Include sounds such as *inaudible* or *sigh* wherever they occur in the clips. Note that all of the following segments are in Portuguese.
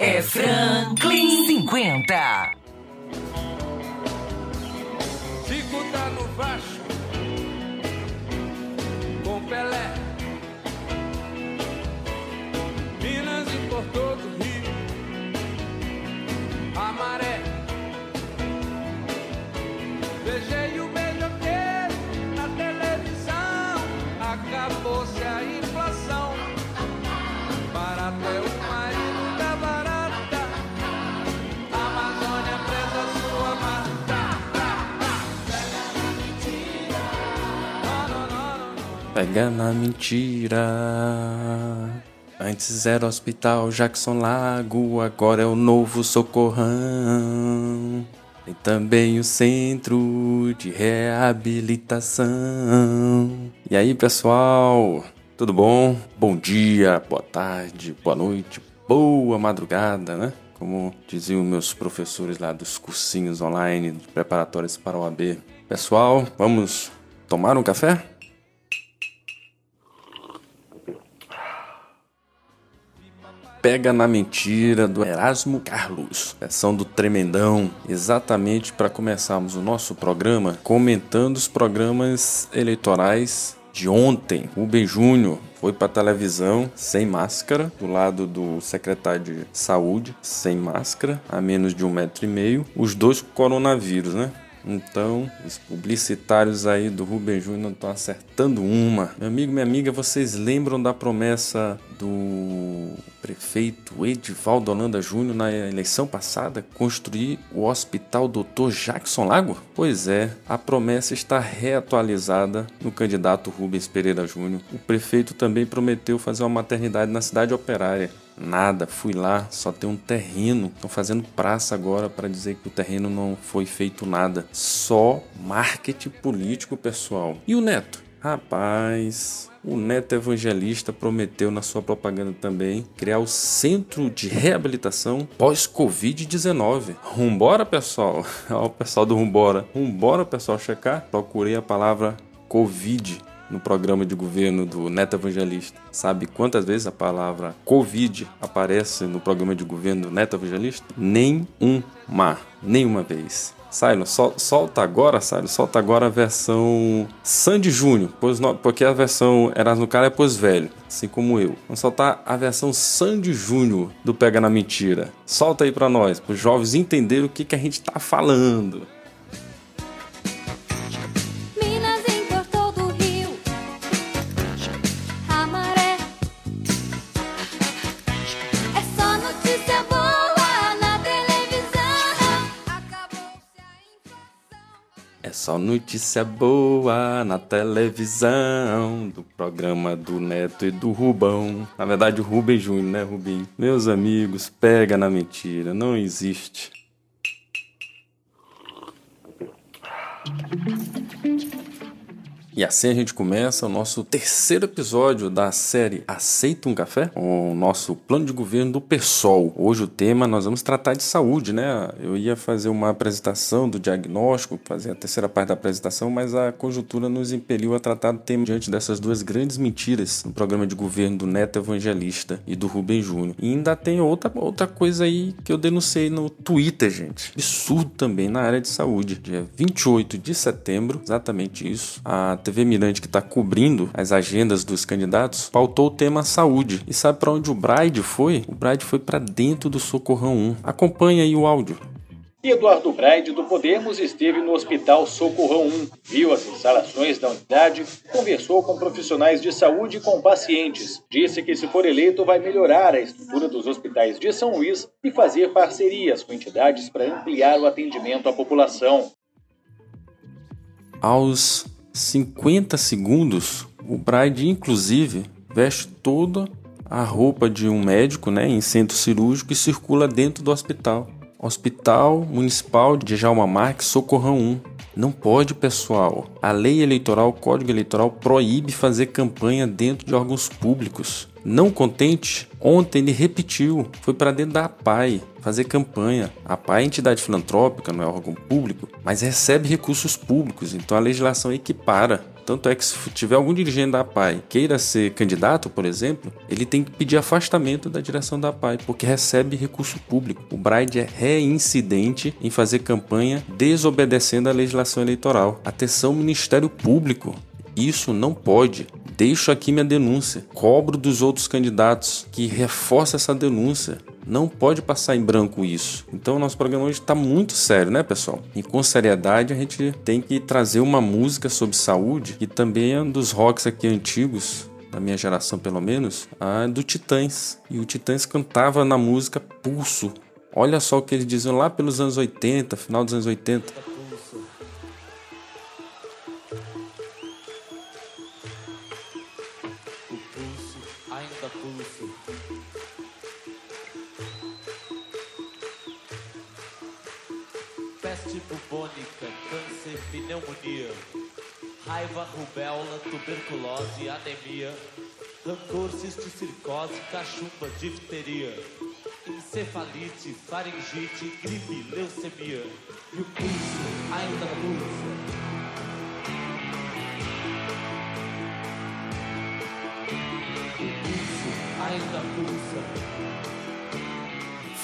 É Franklin 50. Pega na mentira. Antes era Hospital Jackson Lago, agora é o novo Socorrão. E também o Centro de Reabilitação. E aí, pessoal? Tudo bom? Bom dia, boa tarde, boa noite, boa madrugada, né? Como diziam meus professores lá dos cursinhos online preparatórios para o AB. Pessoal, vamos tomar um café? Pega na mentira do Erasmo Carlos, versão do Tremendão, exatamente para começarmos o nosso programa comentando os programas eleitorais de ontem. Rubem Júnior foi para televisão sem máscara, do lado do secretário de saúde, sem máscara, a menos de um metro e meio, os dois com coronavírus, né? Então, os publicitários aí do Rubem Júnior estão acertando uma. Meu amigo, minha amiga, vocês lembram da promessa do prefeito Edivaldo Holanda Júnior na eleição passada? Construir o Hospital Dr. Jackson Lago? Pois é, a promessa está reatualizada no candidato Rubens Pereira Júnior. O prefeito também prometeu fazer uma maternidade na cidade operária. Nada, fui lá, só tem um terreno. Estão fazendo praça agora para dizer que o terreno não foi feito nada. Só marketing político, pessoal. E o Neto? Rapaz, o Neto Evangelista prometeu na sua propaganda também criar o Centro de Reabilitação pós-Covid-19. Rumbora, pessoal? *laughs* Ó, o pessoal do Rumbora. Rumbora, pessoal, checar? Procurei a palavra Covid no programa de governo do Neto Evangelista. Sabe quantas vezes a palavra Covid aparece no programa de governo do Neto Evangelista? Nenhuma. Nenhuma vez. Silo, sol, solta agora, Silo, solta agora a versão Sandy Júnior, pois no- porque a versão Erasmo Cara é pós velho, assim como eu. Vamos soltar a versão Sandy Júnior do Pega na Mentira. Solta aí pra nós, para os jovens entenderem o que, que a gente tá falando. Notícia boa na televisão do programa do Neto e do Rubão. Na verdade, o Rubem Júnior, né, Rubinho? Meus amigos, pega na mentira, não existe. E assim a gente começa o nosso terceiro episódio da série Aceita um Café? O nosso plano de governo do PSOL. Hoje o tema nós vamos tratar de saúde, né? Eu ia fazer uma apresentação do diagnóstico, fazer a terceira parte da apresentação, mas a conjuntura nos impeliu a tratar do tema diante dessas duas grandes mentiras no programa de governo do Neto Evangelista e do Rubem Júnior. E ainda tem outra, outra coisa aí que eu denunciei no Twitter, gente. Absurdo também na área de saúde. Dia 28 de setembro, exatamente isso. A TV Mirante, que está cobrindo as agendas dos candidatos, pautou o tema saúde. E sabe para onde o Bride foi? O Bride foi para dentro do Socorrão 1. Acompanha aí o áudio. Eduardo Braide, do Podemos, esteve no Hospital Socorrão 1, viu as instalações da unidade, conversou com profissionais de saúde e com pacientes. Disse que, se for eleito, vai melhorar a estrutura dos hospitais de São Luís e fazer parcerias com entidades para ampliar o atendimento à população. Aos 50 segundos, o Bride, inclusive, veste toda a roupa de um médico né, em centro cirúrgico e circula dentro do hospital. Hospital Municipal de Jalma Marques, Socorrão 1. Não pode, pessoal. A lei eleitoral, o código eleitoral, proíbe fazer campanha dentro de órgãos públicos. Não contente, ontem ele repetiu, foi para dentro da APAI fazer campanha. A APAI é entidade filantrópica, não é órgão público, mas recebe recursos públicos, então a legislação equipara. Tanto é que se tiver algum dirigente da APAI queira ser candidato, por exemplo, ele tem que pedir afastamento da direção da APAI, porque recebe recurso público. O Braide é reincidente em fazer campanha desobedecendo a legislação eleitoral. Atenção, Ministério Público. Isso não pode. Deixo aqui minha denúncia. Cobro dos outros candidatos que reforça essa denúncia. Não pode passar em branco isso. Então, o nosso programa hoje está muito sério, né, pessoal? E com seriedade, a gente tem que trazer uma música sobre saúde, que também é um dos rocks aqui antigos, da minha geração pelo menos, a do Titãs. E o Titãs cantava na música Pulso. Olha só o que eles diziam lá pelos anos 80, final dos anos 80. Câncer, pneumonia. Raiva, rubéola, tuberculose, anemia. Rancor, cisticircose, cachumba, difteria. Encefalite, faringite, gripe, leucemia. E o pulso, ainda pulsa. O pulso, ainda pulsa.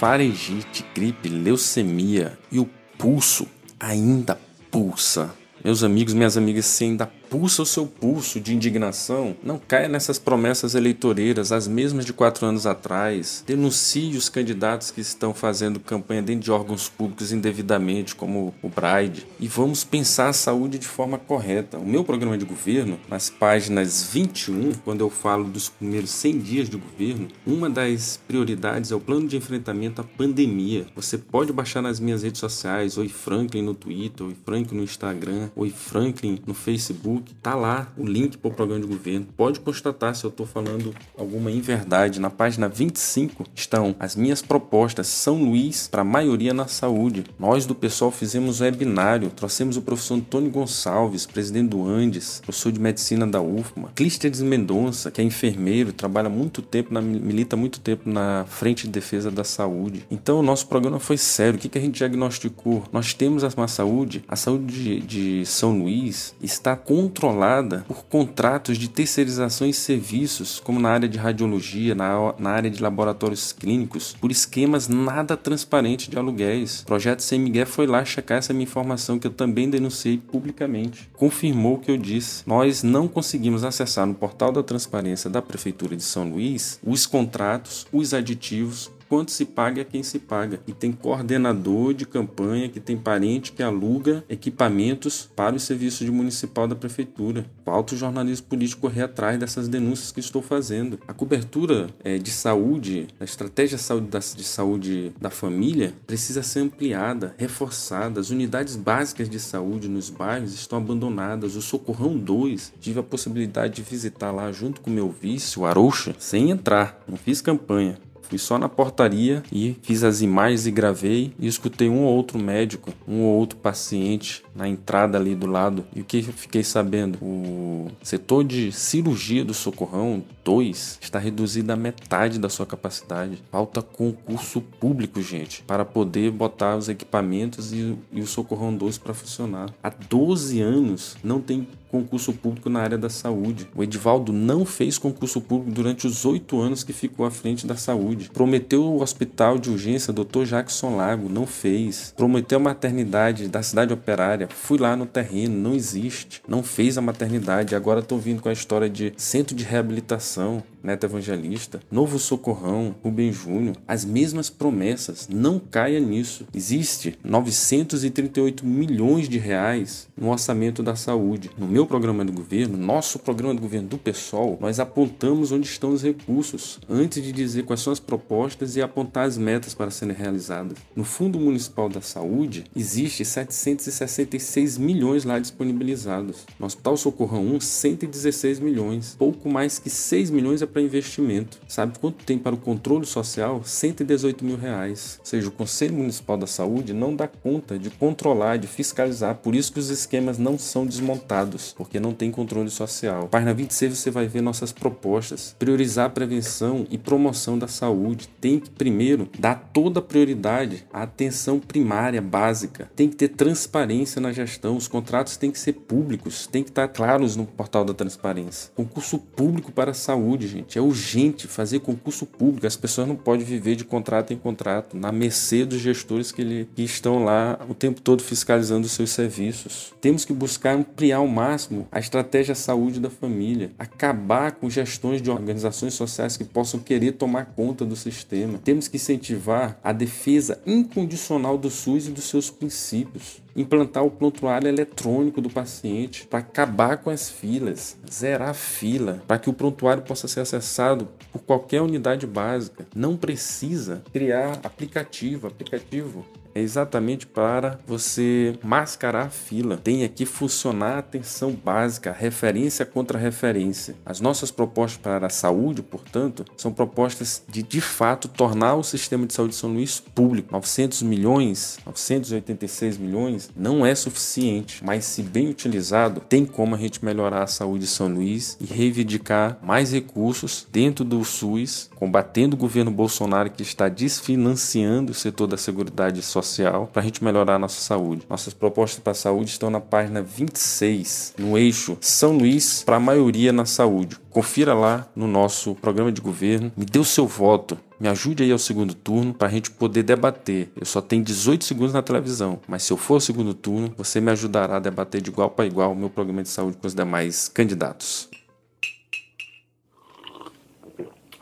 faringite, gripe, leucemia e o pulso ainda pulsa. Meus amigos, minhas amigas, se ainda pulsa o seu pulso de indignação, não caia nessas promessas eleitoreiras, as mesmas de quatro anos atrás. Denuncie os candidatos que estão fazendo campanha dentro de órgãos públicos indevidamente, como o Bride. E vamos pensar a saúde de forma correta. O meu programa de governo, nas páginas 21, quando eu falo dos primeiros 100 dias de governo, uma das prioridades é o plano de enfrentamento à pandemia. Você pode baixar nas minhas redes sociais, Oi Franklin no Twitter, Oi Franklin no Instagram, Oi Franklin no Facebook. Tá lá o link para o programa de governo. Pode constatar se eu estou falando alguma inverdade. Na página 25 estão as minhas propostas São Luís para a maioria na saúde. Nós do pessoal fizemos webinário, trouxemos o professor Antônio Gonçalves, presidente do Andes, professor de medicina da UFMA, Clístedes Mendonça, que é enfermeiro, trabalha muito tempo, na, milita muito tempo na frente de defesa da saúde. Então o nosso programa foi sério. O que, que a gente diagnosticou? Nós temos a saúde, a saúde de, de São Luís está controlada por contratos de terceirização e serviços, como na área de radiologia, na, na área de laboratórios clínicos, por esquemas nada transparentes de aluguéis. O projeto Sem Miguel foi lá checar essa minha informação que eu também denunciei publicamente. Confirmou o que eu disse. Nós não conseguimos acessar no portal da transparência da Prefeitura de São Luís os contratos, os aditivos, quanto se paga a quem se paga. E tem coordenador de campanha que tem parente que aluga equipamentos para o serviço de municipal da prefeitura. Falta o jornalismo político correr atrás dessas denúncias que estou fazendo. A cobertura é, de saúde, a estratégia de saúde da, de saúde da família precisa ser ampliada, reforçada. As unidades básicas de saúde nos bairros estão abandonadas. O Socorrão 2, tive a possibilidade de visitar lá junto com meu vice, o Arouxa, sem entrar, não fiz campanha. Fui só na portaria e fiz as imagens e gravei e escutei um ou outro médico, um ou outro paciente na entrada ali do lado. E o que eu fiquei sabendo? O setor de cirurgia do Socorrão 2 está reduzido à metade da sua capacidade. Falta concurso público, gente, para poder botar os equipamentos e, e o Socorrão 2 para funcionar. Há 12 anos não tem concurso público na área da saúde. O Edivaldo não fez concurso público durante os oito anos que ficou à frente da saúde. Prometeu o hospital de urgência Dr. Jackson Lago, não fez. Prometeu a maternidade da cidade operária, fui lá no terreno, não existe. Não fez a maternidade. Agora estou vindo com a história de centro de reabilitação ação Neto Evangelista, Novo Socorrão, Rubem Júnior, as mesmas promessas, não caia nisso. Existe 938 milhões de reais no orçamento da saúde. No meu programa do governo, nosso programa do governo do PSOL, nós apontamos onde estão os recursos, antes de dizer quais são as propostas e apontar as metas para serem realizadas. No Fundo Municipal da Saúde, existe 766 milhões lá disponibilizados. No Hospital Socorrão 1, 116 milhões. Pouco mais que 6 milhões é para investimento. Sabe quanto tem para o controle social? 118 mil reais. Ou seja, o Conselho Municipal da Saúde não dá conta de controlar, de fiscalizar. Por isso que os esquemas não são desmontados, porque não tem controle social. Página 26 você vai ver nossas propostas. Priorizar a prevenção e promoção da saúde. Tem que primeiro dar toda a prioridade à atenção primária, básica. Tem que ter transparência na gestão. Os contratos têm que ser públicos, tem que estar claros no portal da transparência. Concurso público para a saúde, gente. É urgente fazer concurso público. As pessoas não podem viver de contrato em contrato, na mercê dos gestores que, ele, que estão lá o tempo todo fiscalizando os seus serviços. Temos que buscar ampliar ao máximo a estratégia saúde da família, acabar com gestões de organizações sociais que possam querer tomar conta do sistema. Temos que incentivar a defesa incondicional do SUS e dos seus princípios implantar o prontuário eletrônico do paciente para acabar com as filas, zerar a fila, para que o prontuário possa ser acessado por qualquer unidade básica. Não precisa criar aplicativo, aplicativo é exatamente para você mascarar a fila. Tem aqui funcionar a atenção básica, referência contra referência. As nossas propostas para a saúde, portanto, são propostas de de fato tornar o sistema de saúde de São Luís público. 900 milhões, 986 milhões não é suficiente, mas se bem utilizado, tem como a gente melhorar a saúde de São Luís e reivindicar mais recursos dentro do SUS, combatendo o governo Bolsonaro que está desfinanciando o setor da Seguridade Social social para a gente melhorar a nossa saúde. Nossas propostas para a saúde estão na página 26, no eixo São Luís para a maioria na saúde. Confira lá no nosso programa de governo, me dê o seu voto. Me ajude aí ao segundo turno para a gente poder debater. Eu só tenho 18 segundos na televisão, mas se eu for ao segundo turno, você me ajudará a debater de igual para igual o meu programa de saúde com os demais candidatos.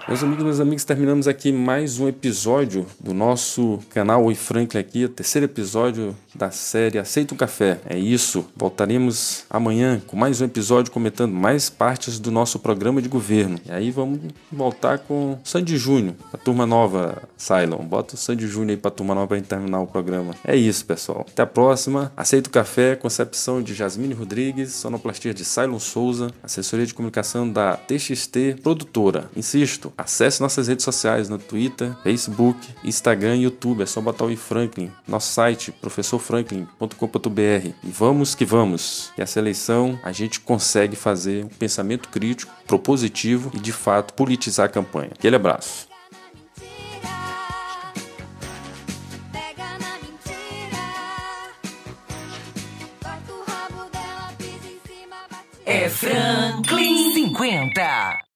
Meus amigos, meus amigos, terminamos aqui mais um episódio do nosso canal Oi Franklin aqui, o terceiro episódio da série Aceita um Café. É isso, voltaremos amanhã com mais um episódio comentando mais partes do nosso programa de governo. E aí vamos voltar com Sandy Júnior, a turma nova, Cylon. Bota o Sandy Júnior aí pra turma nova pra gente terminar o programa. É isso, pessoal. Até a próxima. Aceita o Café, concepção de Jasmine Rodrigues, sonoplastia de Cylon Souza, assessoria de comunicação da TXT Produtora. Insisto, Acesse nossas redes sociais no Twitter, Facebook, Instagram e YouTube. É só botar o Franklin. Nosso site, professorfranklin.com.br. E vamos que vamos. E essa eleição a gente consegue fazer um pensamento crítico, propositivo e de fato politizar a campanha. Aquele abraço.